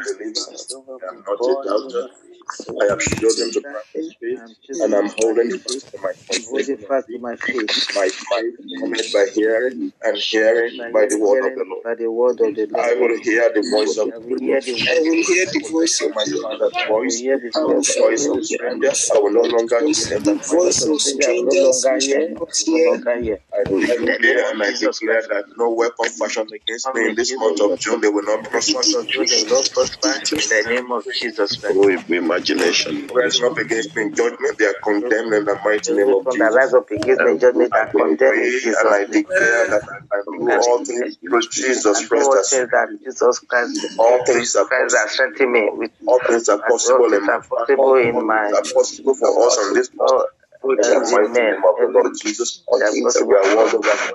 I am not a doubter. I have chosen to practice faith, and I'm holding fast to my faith. My faith cometh by hearing, and hearing by the word of the Lord. By the word of the I will hear the voice of I will hear the I will hear the voice of my father's voice, the I will voice of strangers. I will no longer hear the voice of stranger. I will no strangers longer hear. I will no hear. longer hear. I declare and I declare that no weapon fashioned against me in this month of June they will not prosper. month of June, they will not prosper in the name of Jesus Christ. Through imagination. Rising up against me in judgment, they are condemned in the mighty name of Jesus. rise up against me in judgment I are condemned in Jesus' and I declare that I do all things through Jesus Christ. all things that Jesus Christ, All things are Christ has me with. All things are and All possible in things my are possible in all my. things are possible for us on this oh, month. In the mighty amen. name of the Lord Jesus, all That things are possible we are for wonderful. us.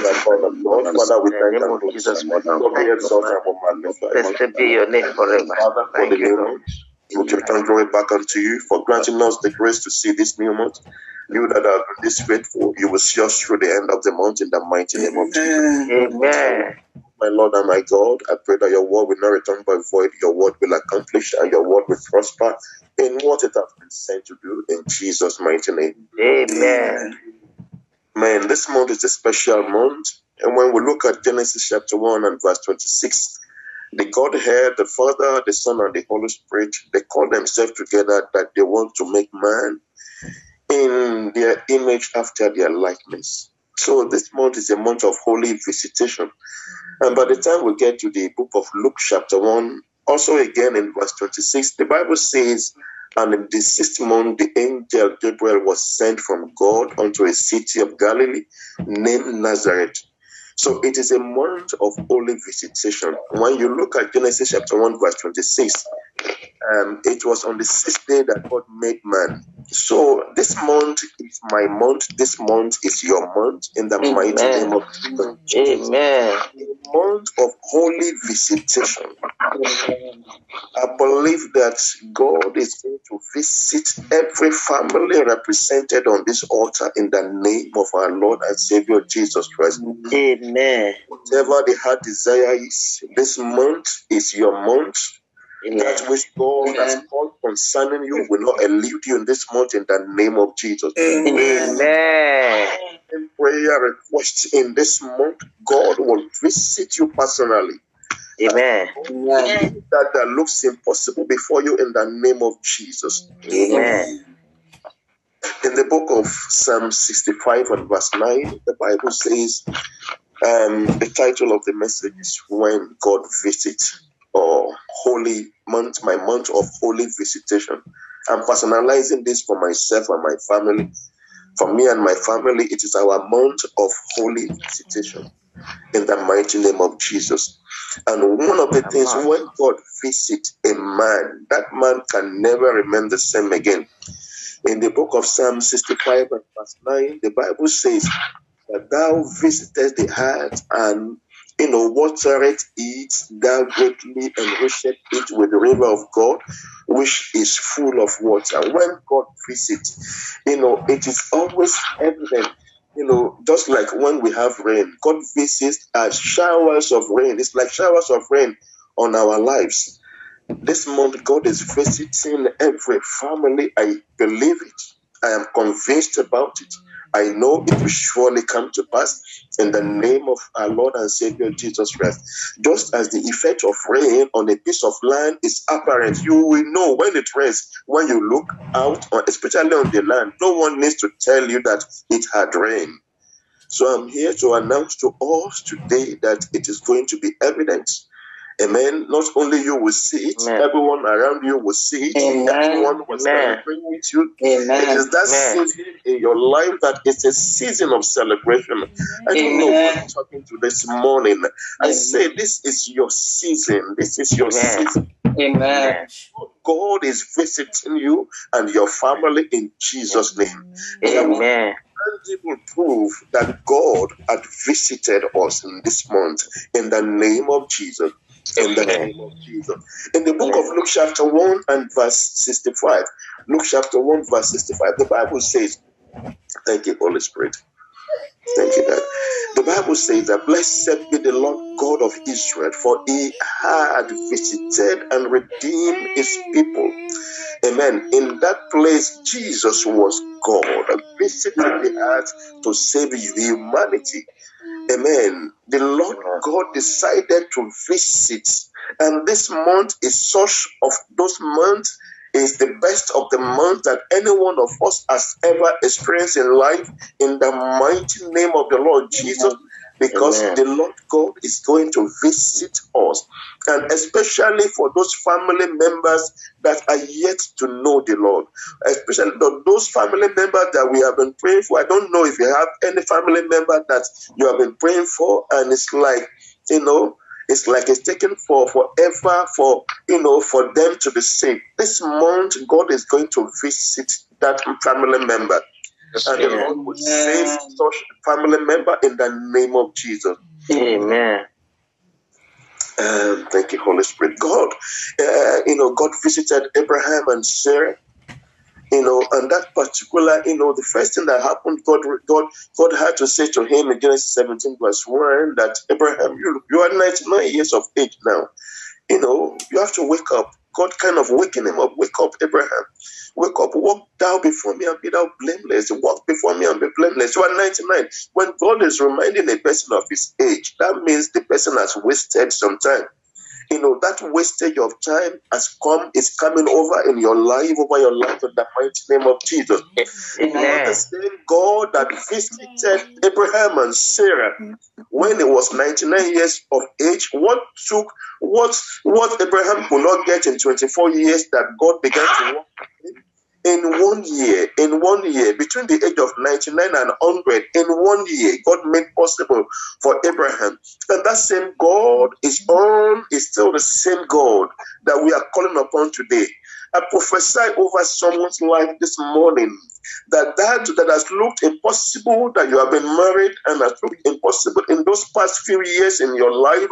We are called of God. Father, we In the thank name and of praise Jesus you. Christ. Lord, we Thank you, exalt Father. and we magnify you. Blessed be your name forever. Father, for Thank the you, new Lord. month, we return glory back unto you for granting us the grace to see this new month. You that have been this faithful, you will see us through the end of the month in the mighty name of Jesus. Amen. Amen. My Lord and my God, I pray that your word will not return by void. Your word will accomplish and your word will prosper in what it has been sent to do in Jesus' mighty name. Amen. Man, this month is a special month. And when we look at Genesis chapter 1 and verse 26, the Godhead, the Father, the Son, and the Holy Spirit, they call themselves together that they want to make man in their image after their likeness. So this month is a month of holy visitation. Mm-hmm. And by the time we get to the book of Luke, chapter 1, also again in verse 26, the Bible says, And in the sixth month, the angel Gabriel was sent from God unto a city of Galilee named Nazareth. So it is a month of holy visitation. When you look at Genesis chapter 1, verse 26, um, it was on the sixth day that God made man. So this month is my month. This month is your month in the mighty name of Jesus Amen. a month of holy visitation. I believe that God is going to visit every family represented on this altar in the name of our Lord and Savior Jesus Christ. Amen. Whatever the heart desire is, this month is your month. That which God has called concerning you will not elude you in this month in the name of Jesus. Amen. Amen. In prayer requests in this month, God will visit you personally. Amen. Amen. that that looks impossible before you in the name of Jesus. Amen. In the book of Psalm 65 and verse 9, the Bible says, um, the title of the message is When God Visits, or Holy Month, my month of holy visitation. I'm personalizing this for myself and my family. For me and my family, it is our month of holy visitation in the mighty name of Jesus. And one of the things when God visits a man, that man can never remain the same again. In the book of Psalm 65 and verse 9, the Bible says that thou visitest the heart and you know, watereth it, thou greatly enricheth it with the river of God, which is full of water. When God visits, you know, it is always evident you know, just like when we have rain, God visits as showers of rain. It's like showers of rain on our lives. This month, God is visiting every family. I believe it. I am convinced about it. I know it will surely come to pass in the name of our Lord and Savior Jesus Christ. Just as the effect of rain on a piece of land is apparent, you will know when it rains, when you look out, especially on the land. No one needs to tell you that it had rained. So I'm here to announce to us today that it is going to be evident. Amen. Not only you will see it, Amen. everyone around you will see it. Amen. Everyone will celebrate with you. It Amen. is that season in your life that it's a season of celebration. I don't know who I'm talking to this morning. I say this is your season. This is your season. Amen. God is visiting you and your family in Jesus' name. Amen. tangible proof that God had visited us in this month in the name of Jesus. In the name of Jesus. In the book of Luke, chapter 1 and verse 65, Luke chapter 1, verse 65, the Bible says, Thank you, Holy Spirit. Thank you, Dad. The Bible says that blessed be the Lord God of Israel, for he had visited and redeemed his people. Amen. In that place, Jesus was God, visited the earth to save humanity. Amen. The Lord God decided to visit, and this month is such of those months is the best of the month that any one of us has ever experienced in life. In the mighty name of the Lord Jesus because Amen. the Lord God is going to visit us and especially for those family members that are yet to know the Lord especially those family members that we have been praying for I don't know if you have any family member that you have been praying for and it's like you know it's like it's taken for forever for you know for them to be saved. This month, God is going to visit that family member, and the Lord will save such family member in the name of Jesus. Amen. Um, thank you, Holy Spirit. God, uh, you know, God visited Abraham and Sarah. You know, and that particular, you know, the first thing that happened, God, God, God had to say to him in Genesis 17, verse 1, that Abraham, you, you are 99 years of age now. You know, you have to wake up. God kind of waking him up. Wake up, Abraham. Wake up, walk thou before me and be thou blameless. Walk before me and be blameless. You are 99. When God is reminding a person of his age, that means the person has wasted some time. You know, that wastage of time has come, is coming over in your life, over your life in the mighty name of Jesus. You are the same God that visited Abraham and Sarah when he was 99 years of age. What took what what Abraham could not get in 24 years that God began to work with him? In one year, in one year, between the age of 99 and 100, in one year, God made possible for Abraham. And that same God is on, is still the same God that we are calling upon today. I prophesy over someone's life this morning that that that has looked impossible, that you have been married and has looked impossible in those past few years in your life.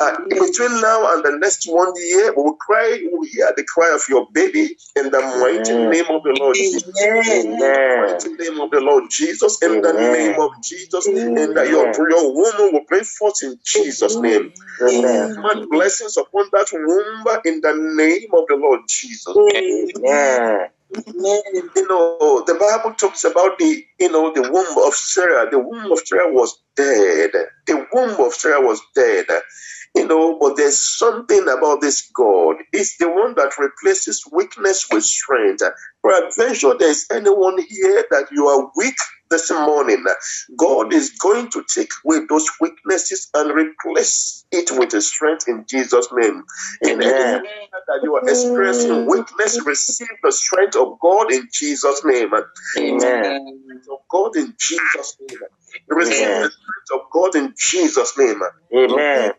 Uh, between now and the next one year, we will cry, we will hear the cry of your baby in the mighty Amen. name of the Lord Jesus. In the mighty name of the Lord Jesus, in the Amen. name of Jesus, and that your, Amen. your woman will bring forth in Jesus' name. Amen. Command blessings upon that womb in the name of the Lord Jesus. Amen. You know, the Bible talks about the, you know, the womb of Sarah. The womb of Sarah was dead. The womb of Sarah was dead. You know, but there's something about this God. It's the one that replaces weakness with strength. Peradventure, there is anyone here that you are weak this morning. God is going to take away those weaknesses and replace it with a strength in Jesus' name. In that you are experiencing weakness, receive the strength of God in Jesus' name. Amen. Of God in Jesus' name. Receive the strength of God in Jesus' name. Amen.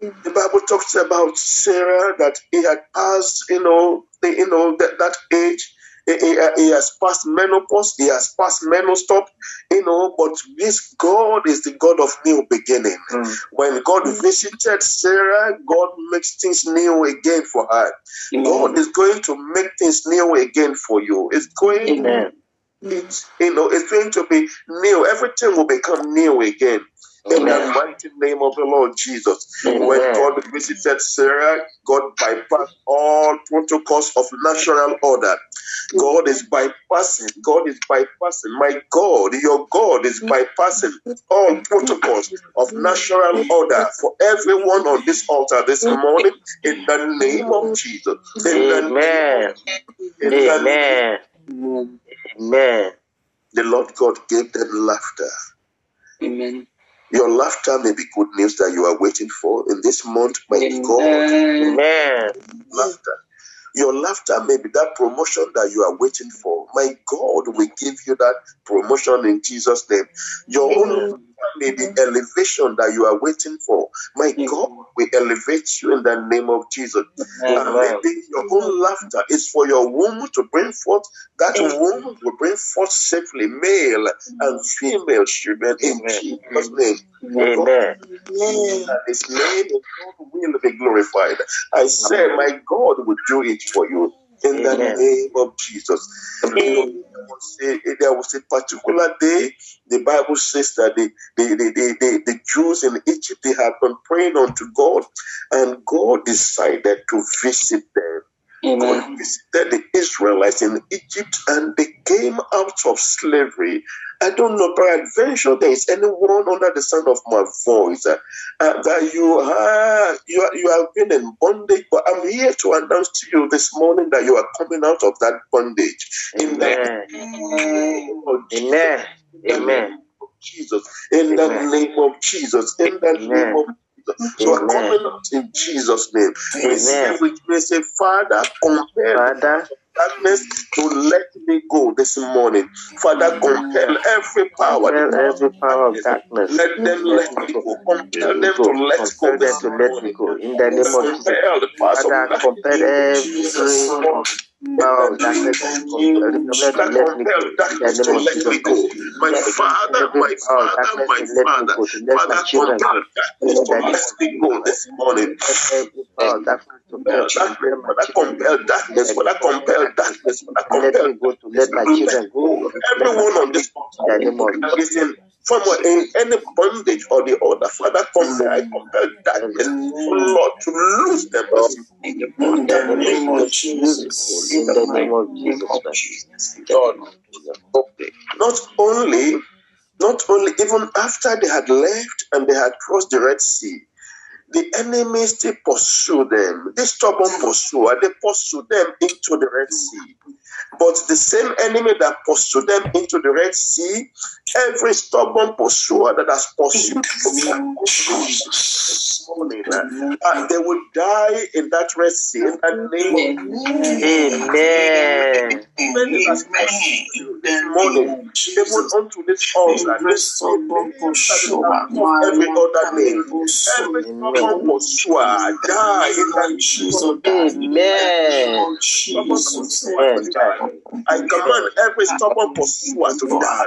The Bible talks about Sarah that he had passed, you know, the, you know that, that age. He, he, he has passed menopause. He has passed menopause. You know, but this God is the God of new beginning. Mm. When God visited Sarah, God makes things new again for her. God is going to make things new again for you. It's going, Amen. it's, you know, it's going to be new. Everything will become new again. In the mighty name of the Lord Jesus. When God visited Sarah, God bypassed all protocols of natural order. God is bypassing. God is bypassing. My God, your God is bypassing all protocols of natural order for everyone on this altar this morning in the name of Jesus. In the name Amen. the name, Amen. Amen. the Lord God gave them laughter. Amen. Your laughter may be good news that you are waiting for in this month. My God, Amen. Amen. laughter. Your laughter may be that promotion that you are waiting for. My God will give you that promotion in Jesus' name. Your own laughter may be elevation that you are waiting for. My God will elevate you in the name of Jesus. And maybe your own laughter is for your womb to bring forth. That womb will bring forth safely male and female children in Amen. Jesus' name. Amen. His name and God will be glorified. I say, my God will do it for you in the Amen. name of Jesus. Know, there was a, there was a particular day, the Bible says that the, the, the, the, the, the Jews in Egypt, they had been praying unto God, and God decided to visit them. God visited the Israelites in Egypt and they came out of slavery. I don't know, peradventure there is anyone under the sound of my voice uh, uh, that you are you are, you have been in bondage, but I'm here to announce to you this morning that you are coming out of that bondage in the Amen. name of Jesus. Amen. In the name of Jesus. In the Amen. name of Jesus. In the name Amen. of Jesus. So we're Amen. coming out in Jesus' name. We say, Amen. we may say, Father, compel Father, darkness to let me go this morning. Father, compel every power, compel every power of darkness. Let them Let me go. Compel them to let go them to let me go. In the name of Jesus. Compel the powers Father, compel every Oh, morning. In power the of darkness name of to compel Jesus. them to Father, let me compel go. In the darkness to let me go. My Let Father, my Father, my let Father. go, to let my Father, compel darkness to let me go this Christ. morning. Compel every power of darkness to Compel darkness, Father, children compel darkness, name of compel darkness to let compel me go, to darkness, let my let children go, go. to let my Everyone on this go. In the name of that is in somewhere in any bondage or the other, Father, compel, I compel darkness, Lord, to lose them In the name of Jesus, use it all. Jesus. In the name of Jesus of Christ. Jesus. In the Lord. name of Jesus. Okay. Not only, not only, even after they had left and they had crossed the Red Sea, the enemy still pursue them. This stubborn pursuer, they pursue them into the Red Sea. But the same enemy that pursued them into the Red Sea, every stubborn pursuer that has pursued name of Jesus. morning, uh, they will die in that Red Sea in the name of Amen. many that this morning, even unto this altar, Every this stubborn that is pursuer, every other name. Every stubborn Amen. pursuer die in the name Jesus, of die in the name Amen. of stubborn Jesus. to Amen. Die. die. I command every stubborn pursuer to die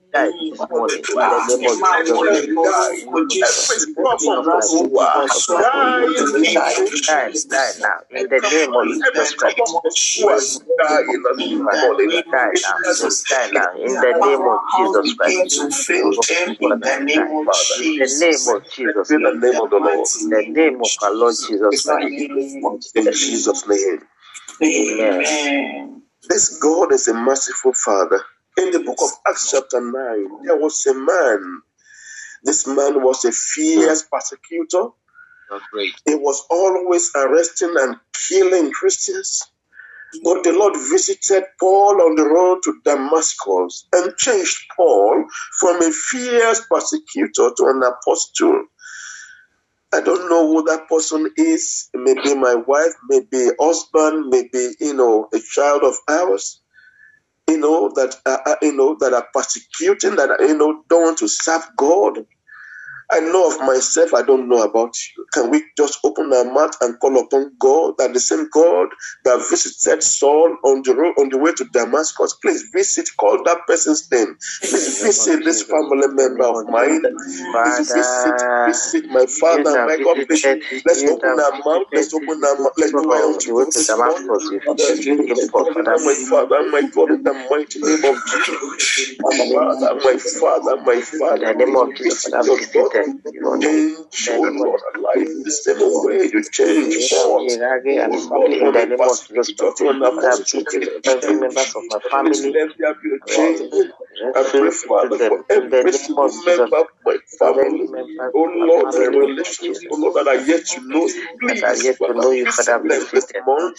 die, die this morning. In the name of Jesus Christ. die. Every stubborn pursuer, die in the name die, die now. In the name of Jesus Christ. stubborn pursuer to die in the this morning. Die In now. the Die now. In the name of Jesus Christ. to fail them in the name of Father, In the name of Jesus. In the name of the Lord, In the name of our Lord Jesus Christ. in Jesus' name. Amen. This God is a merciful Father. In the book of Acts, chapter 9, there was a man. This man was a fierce persecutor. He was always arresting and killing Christians. But the Lord visited Paul on the road to Damascus and changed Paul from a fierce persecutor to an apostle. I don't know who that person is. Maybe my wife, maybe husband, maybe you know a child of ours. You know that uh, uh, you know that are persecuting, that you know don't want to serve God. I know of myself, I don't know about you. Can we just open our mouth and call upon God, that the same God that visited Saul on the road on the way to Damascus, please visit, call that person's name. Please visit this family member of mine. Please visit, visit my father, my God. Please, let's open our mouth, let's open our mouth, let's on unto the to this morning. Damascus, you visited him, God, Father, My Father, my God, in the mighty name of Jesus. My Father, my Father, my in Father, the name of Jesus, Father, your daughter. visited you Lord, the same way you change Lord, name of of my family. I pray, for of Lord, oh Lord, yet to know. Please, visit them this month.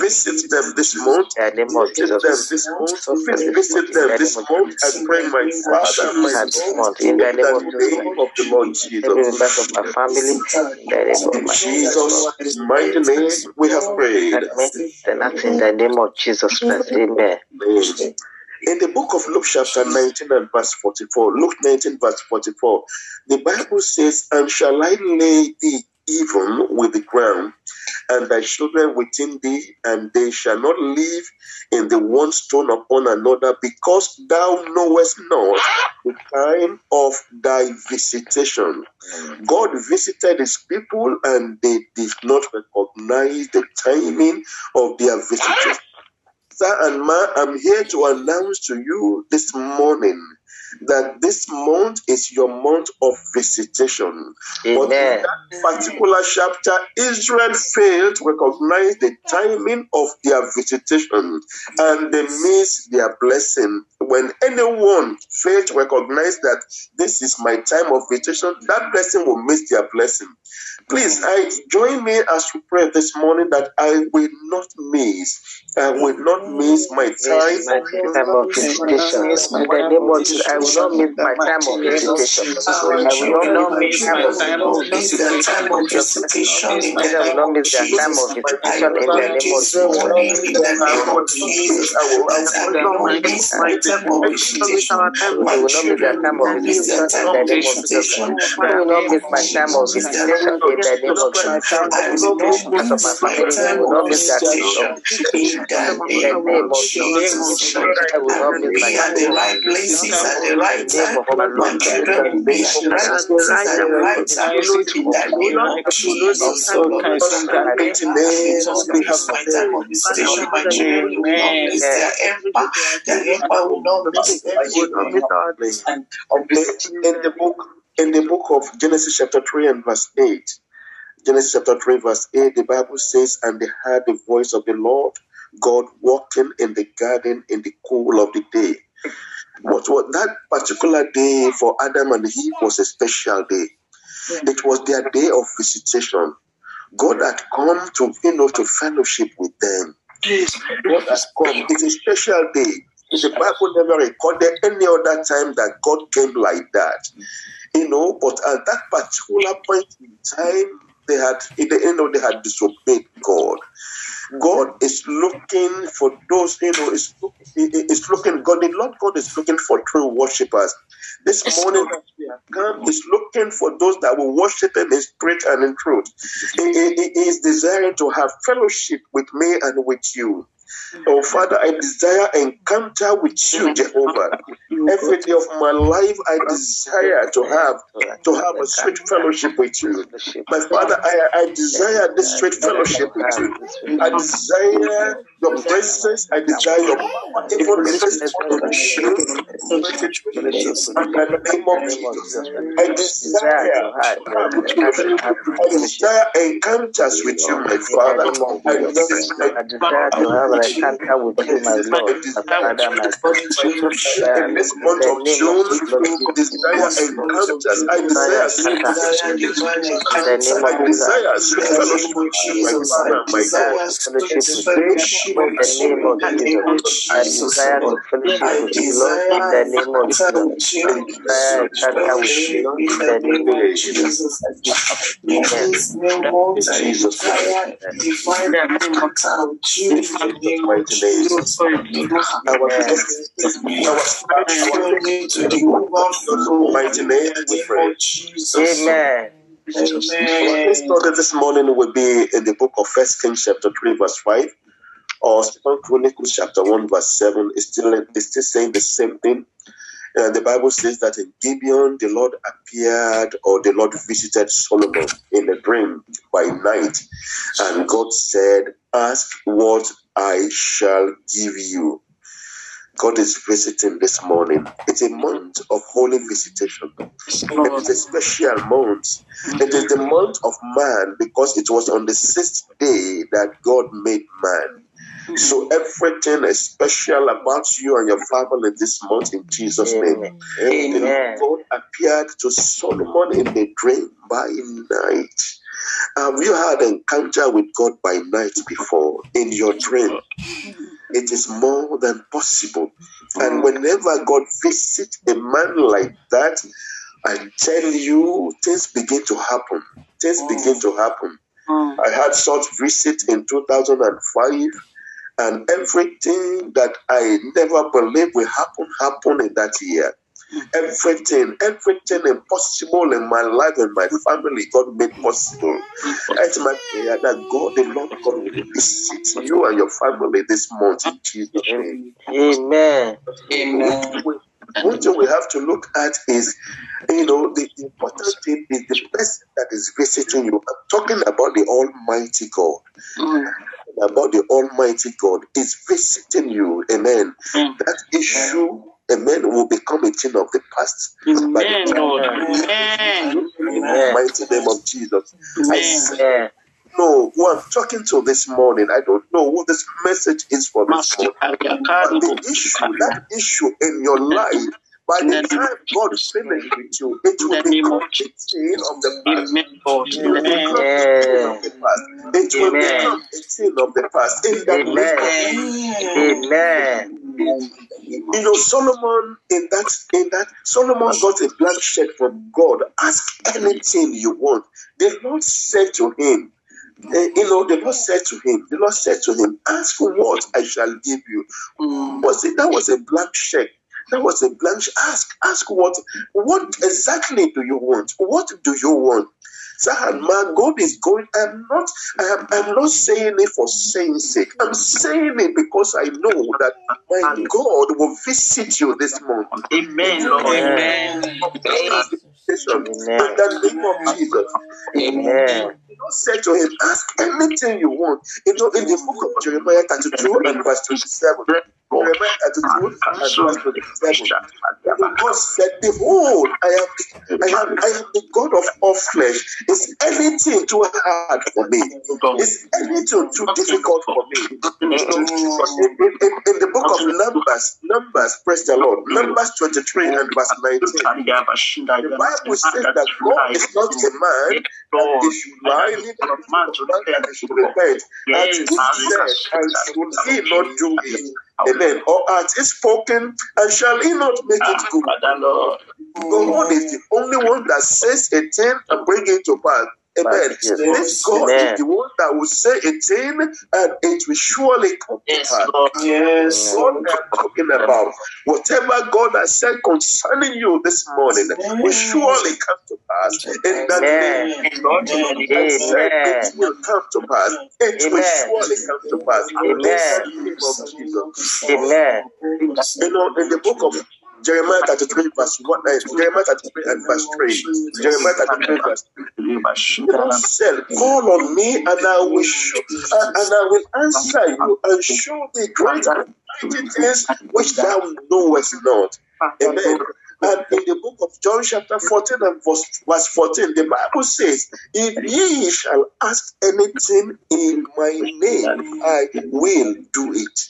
Visit them this month. Visit them this month. Visit them this month. I pray, my Father, my God. In the name of the Jesus Name Lord Every Jesus. of my family. In the name of my Jesus' mighty name, we have prayed. And that's in the name of Jesus Christ. Amen. Amen. In the book of Luke, chapter 19 and verse 44, Luke 19, verse 44, the Bible says, And shall I lay thee even with the ground, and thy children within thee, and they shall not live in the one stone upon another, because thou knowest not the time of thy visitation. God visited his people, and they did not recognize the timing of their visitation. Sir and ma, I'm here to announce to you this morning that this month is your month of visitation. But in that particular chapter, Israel failed to recognize the timing of their visitation and they missed their blessing. When anyone failed to recognize that this is my time of visitation, that blessing will miss their blessing. Please, I join me as we pray this morning that I will not miss, I will not miss my time my time of visitation. In the name of Jesus, I will not miss my time of visitation. I will not miss my time of Miss the time of visitation in the I will not of miss their time of Jesus. I visitation in the name of Jesus. morning in the name of Jesus I will not miss my time of visitation. My will not miss their time of not miss visitation time in the of name of Jesus. visitation. I will not miss my time of visitation in the name of Jesus. I will not of my miss my family, we time will of not miss that time visitation of in the in the name name of of Jesus. Jesus. I will I not miss my time the of visitation. the In the name time. of my My Jesus children will be Christ. at the right places at the right time in the name of Jesus. Oh Lord, I pray mighty that I name will not miss my time of visitation. My children will not miss their ember. Their ember will not miss them. They will not miss time of. In the book, in the book of Genesis chapter 3 and verse 8, Genesis chapter 3, verse 8, the Bible says, And they heard the voice of the Lord God walking in the garden in the cool of the day. But what that particular day for Adam and Eve was a special day. It was their day of visitation. God had come to, you know, to fellowship with them. God has come. It's a special day. The Bible never recorded any other time that God came like that. You know, but at that particular point in time, they had, you know, they had disobeyed God. God is looking for those, you know, is is looking. God, the Lord God is looking for true worshippers. This morning, as we have come, is looking for those that will worship Him in spirit and in truth. He, he- he is desiring to have fellowship with me and with you. Oh Father, I desire encounter with you, Jehovah. Every day of my life, I desire to have to have a sweet fellowship with you. My Father, I, I desire this sweet fellowship with you. I desire your presence. I desire your power. Even this morning, in the name of Jesus. I desire I desire encounters with you, my Father. I I desire to have an encounter uh, uh, uh, with you, my Lord, my Father, my in this month of June, desire encounters. I desire sweet Desire. I desire sweet fellowship name with my Jesus, I my God. desire sweet fellowship with name of In the name of Jesus, I desire Lord. fellowship with you, Lord, in the name of Jesus. I desire Sweet encounter with you, Lord, in in the the name name of of Jesus. Jesus. Amen. this new month, I Jesus desire divine encounter with you of Mighty name. Jesus. Our Fill me to the mighty name we Jesus. Amen. Amen. study this morning will be in the book of First Kings chapter 3, verse 5, or Second Chronicles chapter 1, verse 7. It's still it's still saying the same thing. Uh, the Bible says that in Gibeon the Lord appeared or the Lord visited Solomon in a dream by night, and God said, Ask what I shall give you. God is visiting this morning. It's a month of holy visitation. It is a special month. It is the month of man because it was on the sixth day that God made man. Mm. So everything is special about you and your family this month in Jesus' name. Amen. The. God appeared to Solomon in a dream by night. Have you had encounter with God by night before in your dream? It is more than possible. And whenever God visits a man like that, I tell you, things begin to happen. Things begin to happen. I had such visit in 2005, and everything that I never believed will happen happened in that year. Everything, everything impossible in my life and my family, God made possible. It's my prayer that God, the Lord God, will visit you and your family this month in Jesus' name. Amen. Amen. One thing we have to look at is, you know, the, the important thing is the person that is visiting you. I'm talking about the Almighty God. Mm. About the Almighty God is visiting you. Amen. Mm. That issue amen, will become a thing of the past. Amen, Lord. Amen. In the mighty name of Jesus. Amen. No, who I'm talking to this morning. I don't know who this message is for this morning. But the issue, that issue in your life, by the time God finishes with you, it will become a thing of the past. It will become a thing of the past. It will become a thing of the past. In the Amen. Amen. You know, Solomon in that in that Solomon got a blank check from God. Ask anything you want. The Lord said to him, uh, you know, the Lord said to him, the Lord said to him, ask for what I shall give you. Mm. Was it that was a blank check? That was a blank. Ask, ask what, what exactly do you want? What do you want? So, man, God is going. I'm not. I am. I'm not saying it for saying sake. I'm saying it because I know that my God will visit you this month. Amen. Lord. Amen. Amen. In the name of Jesus. Amen. God said to him, Ask anything you want. You know, in the book of Jeremiah 32 and verse 27, 32 and verse 27, God said, Behold, I am, I am, I am the God of all flesh. Is anything too hard for me? Is anything too difficult for me? In, in, in, the book of Numbers, Numbers, praise the Lord, Numbers 23 and verse 19, the Bible says that God is not a man that he should lie highly man to repent and should repent. As he said, and should he not do it? Amen. Or as he spoken, and shall he not make it good? Ah, God is the only one that says a thing and bring it to pass. Amen. Yes. This God Amen. is the one that will say a thing and it will surely come to pass. Yes. What I'm talking about, whatever God has said concerning you this morning will surely come to pass. In that name, Lord, it will come to pass. It Amen. will surely come to pass. Amen. In the name of Jesus. Amen. You know, in the book of Jeremiah 33 verse 1, uh, Jeremiah 33 and verse 3. Jeremiah 33 verse 3. The said, Call on me and I will uh, and I will answer you and show thee great and mighty things which thou knowest not. Amen. And in the book of John, chapter 14 and verse, verse 14, the Bible says, If ye shall ask anything in my name, I will do it.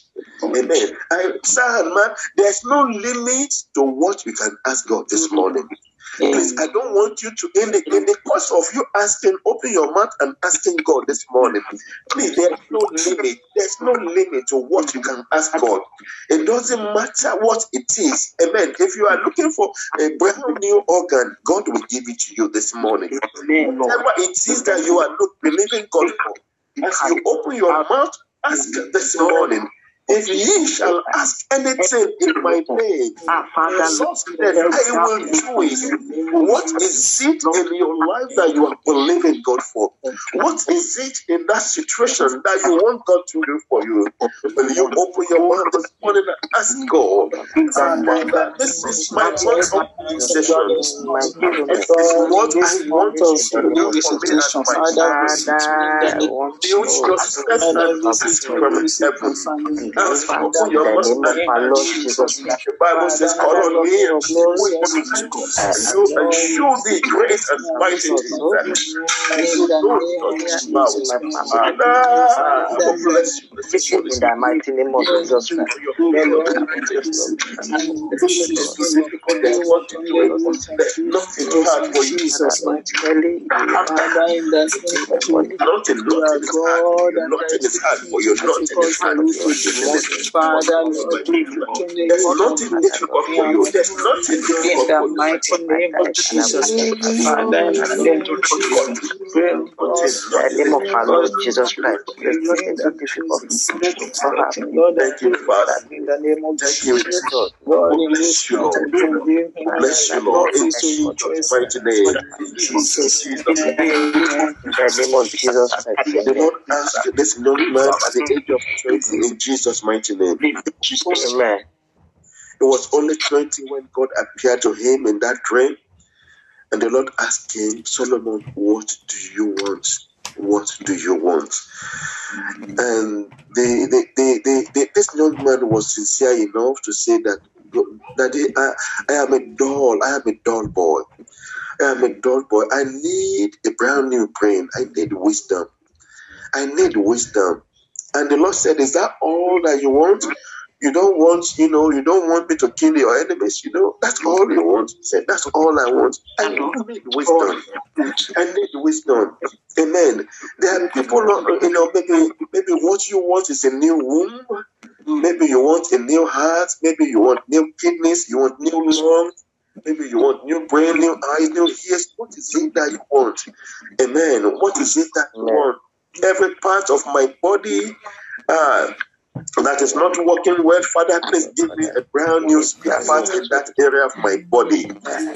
Amen. I, sir, man, there's no limit to what you can ask God this morning. Please, I don't want you to, in the, in the course of you asking, open your mouth and asking God this morning. Please, there's no limit. There's no limit to what you can ask God. It doesn't matter what it is. Amen. If you are looking for a brand new organ, God will give it to you this morning. Whatever it is that you are not believing God for, as you open your mouth, ask this morning. If ye shall ask anything in my name, ah, then I will do it. What is it in your life that you are believing God for? What is it in that situation that you want God to do for you? Will you open your mouth this morning and ask God, Father, this is my month of decision. This is what I want to do and my child. Build yourself and from heaven open your mouth and Jesus. The Bible says, call on me and you and show the grace and mighty things and you don't touch Father, I will bless you. In the mighty name of Jesus Christ. There's nothing too hard for you. Nothing, nothing is hard for you. Nothing is hard for you. Nothing is hard for you. There's nothing difficult for you. There's nothing difficult for you. In the mighty name of Jesus, Father, in the name of Jesus, pray, God, in the name of our Lord Jesus Christ, there's nothing too difficult for her. Thank you, Father. In the name of Jesus, Lord. God, We in bless you, Lord. mountain, give him Bless you, Lord. In Jesus' mighty name. In Jesus. Jesus' Amen. name. In the name of Jesus Christ, amen. Lord asked this young man at the age of 20 in Jesus' mighty name. Amen. He was only 20 when God appeared to him in that dream. And the Lord asked him, Solomon, what do you want? What do you want? And the, the, the, the, the, this young man was sincere enough to say that, that I, I am a doll, I am a doll boy. I am a dull boy. I need a brand new brain. I need wisdom. I need wisdom. And the Lord said, Is that all that you want? You don't want, you know, you don't want me to kill your enemies, you know, that's all you want. He said, That's all I want. I need wisdom. I need wisdom. Amen. There are people, you know, maybe maybe what you want is a new womb. Mm. Maybe you want a new heart. Maybe you want new kidneys. You want new lungs. Maybe you want new brain, new eyes, new ears. What is it that you want? Amen. What is it that you want? Every part of my body uh, that is not working well, Father, please give me a brand new spare part in that area of my body.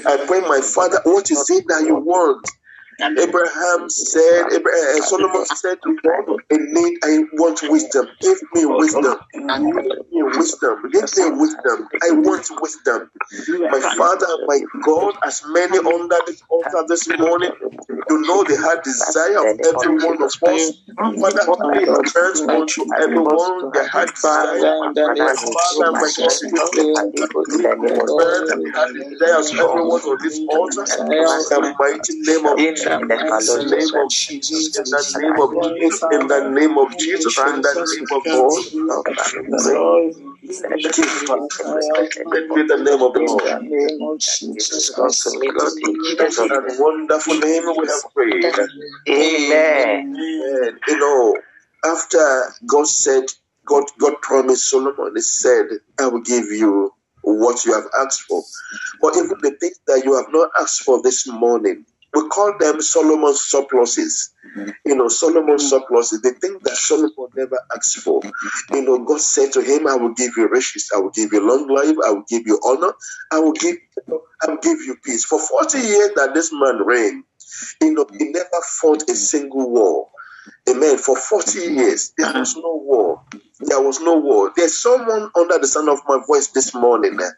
I pray, my Father, what is it that you want? Abraham said, Abraham, Solomon said to God, in need, I want wisdom. Give me wisdom. Give me wisdom. Give me wisdom. I want wisdom. My Father, my God, as many under this altar this morning, you know the heart desire of every one of us. Father, please turn unto everyone the heart desire. Father, my God, please turn the heart desires of everyone on this altar. In the mighty name of Jesus. In the name of Jesus, in the name of Jesus, in the name of Jesus, in the name of God. Thank you, Father. Be the name of the Lord. In the name of Jesus wonderful name we have prayed. Amen. Amen. You know, after God said, God, God promised Solomon, He said, I will give you what you have asked for. But even the things that you have not asked for this morning, we call them Solomon's surpluses. Mm-hmm. You know, Solomon's mm-hmm. surpluses, the thing that Solomon never asked for. Mm-hmm. You know, God said to him, I will give you riches, I will give you long life, I will give you honor, I will give I will give you peace. For 40 years that this man reigned, you know, he mm-hmm. never fought a single war. Amen. For 40 years, there was no war. There was no war. There's someone under the sound of my voice this morning. Uh,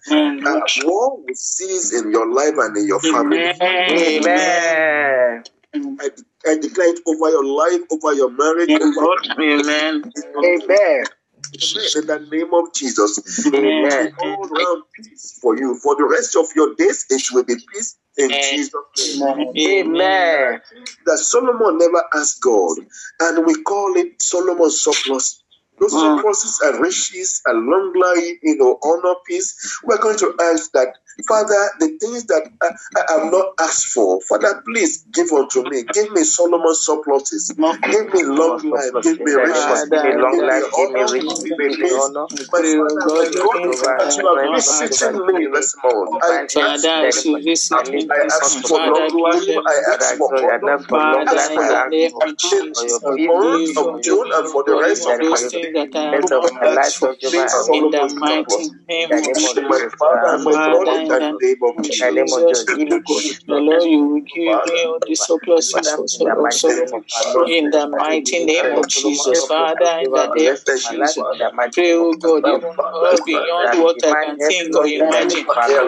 war will cease in your life and in your family. Amen. I, I declare it over your life, over your marriage. Over Amen. Amen. In the name of Jesus. Amen. All around peace for you. For the rest of your days, it will be peace in Jesus' name. Amen. That Solomon never asked God, and we call it Solomon's surplus. Those mm. surpluses and riches and long life, you know, honor, peace. We're going to ask that Father, the things that I, I have not asked for, Father, please give unto me. Give me Solomon's surpluses. Give me long life. Give me riches. Give me long life. Give me riches. Give me honor. My Father, my God, you are visiting me this month, I Father, as you visit me I ask for long life. I ask for honor. I ask for your patience for the of June and for the rest of those things that I have not asked for. In the mighty name of Jesus, my Father, my in the name of Jesus. The Lord, you will give me all the surpluses for Solomon. In the mighty name of Jesus, Father, in the name of Jesus, pray, oh O God, even all beyond what I can think or imagine.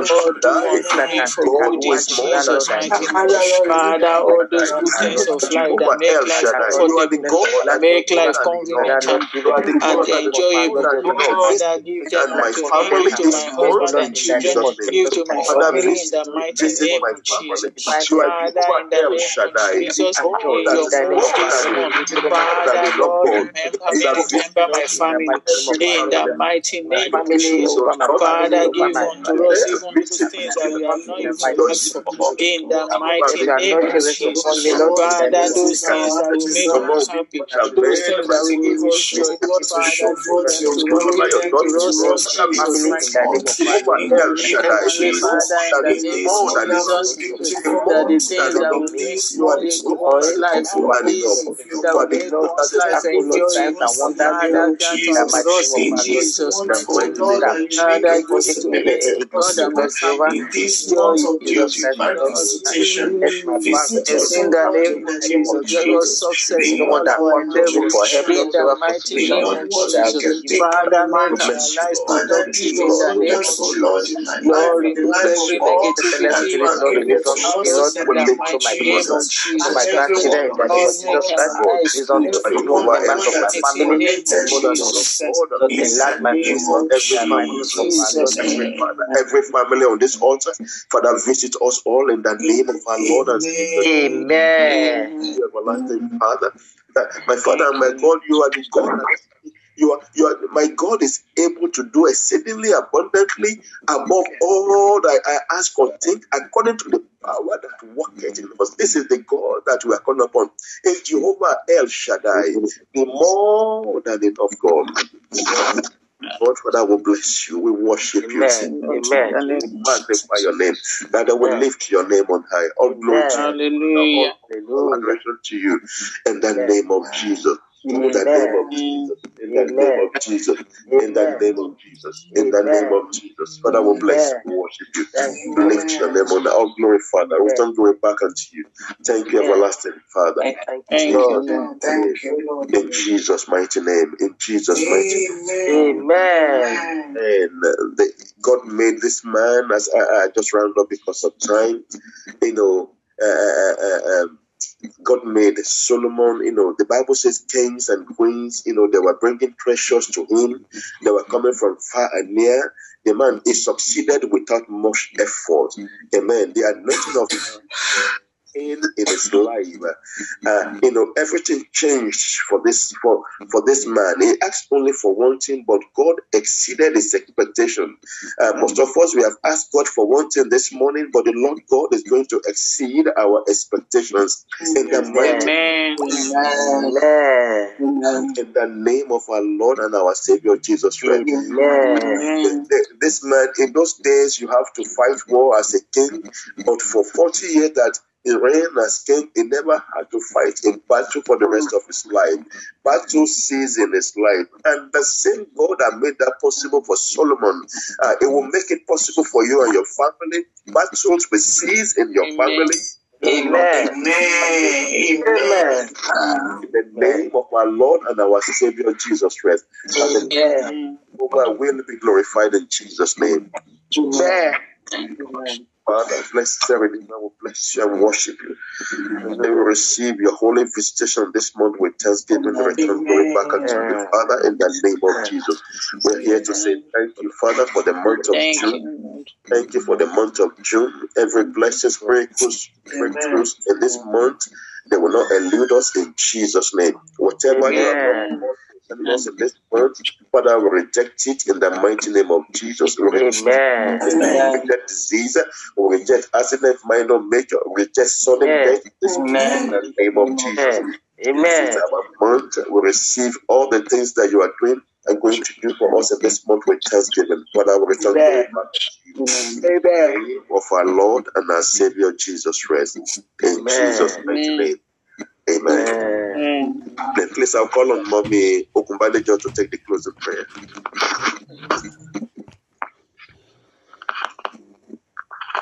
Lord, do unto me for Jesus' mighty name. Father, all those good things of life that make life comfortable, make life convenient and enjoyable. Father, give them unto me, to my husband and children. Give into my family in the mighty name of Jesus. Father, in the name of Jesus, in your move this month, Father, Lord, remember me, remember my family in the mighty name of Jesus. Father, give unto us even those things that we are not even asked for in the mighty name of Jesus. Father, those things that will make us happy, those things that will give us joy, Father, give them to us, to us, Jesus. Father, in the name of Jesus, that the things that will make one's life easy, that will make one's life enjoyable, Father, grant unto us in Jesus' name. Father, give to me, God, that my family, this month of Jesus, manifestation, in the name of Jesus, give us success in all our endeavors, in the mighty name of Jesus. Father, make our lives productive in the of Jesus. Lord, remove every negativity, Lord, remove from us in the mighty name of Jesus. My grandchildren, the name of Jesus Christ, is on the members of my family, hold on, hold on, enlarge my business, every family, Jesus, every family on this altar, Father, visit us all in the name of our Lord and. Amen. Everlasting Father, my Father my God, you are the God you are, you are, my God is able to do exceedingly abundantly above all that I ask or think, according to the power that worketh in us. This is the God that we are calling upon. Is Jehovah El Shaddai, the more than enough God. God, Father, will bless you. We worship Amen. you. Amen. We magnify your name. That I will lift your name on high. All glory to Hallelujah. you. All adoration to you. In the name of Jesus. In the name of Jesus. In the name of Jesus. In the name of Jesus. In the name of Jesus. Father, we bless you. We worship you. We Lift your name on high. All glory, Father. We turn glory back unto you. Thank you, everlasting Father. Thank you, Thank you. In Jesus' mighty name. In Jesus' mighty name. Amen. And God made this man, as I, I just round up because of time, you know, uh, uh, um, God made Solomon, you know, the Bible says kings and queens, you know, they were bringing treasures to him. They were coming from far and near. The man, he succeeded without much effort. Amen. The anointing of in in his life. Uh, you know, everything changed for this for for this man. He asked only for one thing, but God exceeded his expectation. Uh, most of us we have asked God for one thing this morning, but the Lord God is going to exceed our expectations in the mighty in the name of our Lord and our Savior Jesus Christ. This man, in those days, you have to fight war as a king, but for 40 years that he reigned as king, he never had to fight a battle for the rest of his life. Battle ceased in his life. And the same God that made that possible for Solomon, uh, it will make it possible for you and your family. Battles will cease in your family. Amen. Amen. Amen. In the name of our Lord and our Savior Jesus Christ. Amen. God will be glorified in Jesus' name. Amen. Father, bless everything. I will bless you and worship you. And they will receive your holy visitation this month with thanksgiving and return glory back unto you, Father, in the name of Jesus. We're here to say thank you, Father, for the month of June. Thank you for the month of June. Every blessing, miracles, breakthroughs in this month, they will not elude us in Jesus' name. Whatever you have done and us in this month, Father, we reject it in the mighty name of Jesus. We reject, Amen. reject disease, we reject accident, minor, major, we reject sudden death this month in the name of Jesus. Amen. This is our month. We receive all the things that you are doing and going to do for us in this month with thanksgiving. Father, we return glory back to you. Amen. Of our Lord and our Savior Jesus Christ. In Jesus' mighty name. Amen. Amen. Then please, I'll call on Mommy Okumbadejo to take the closing prayer.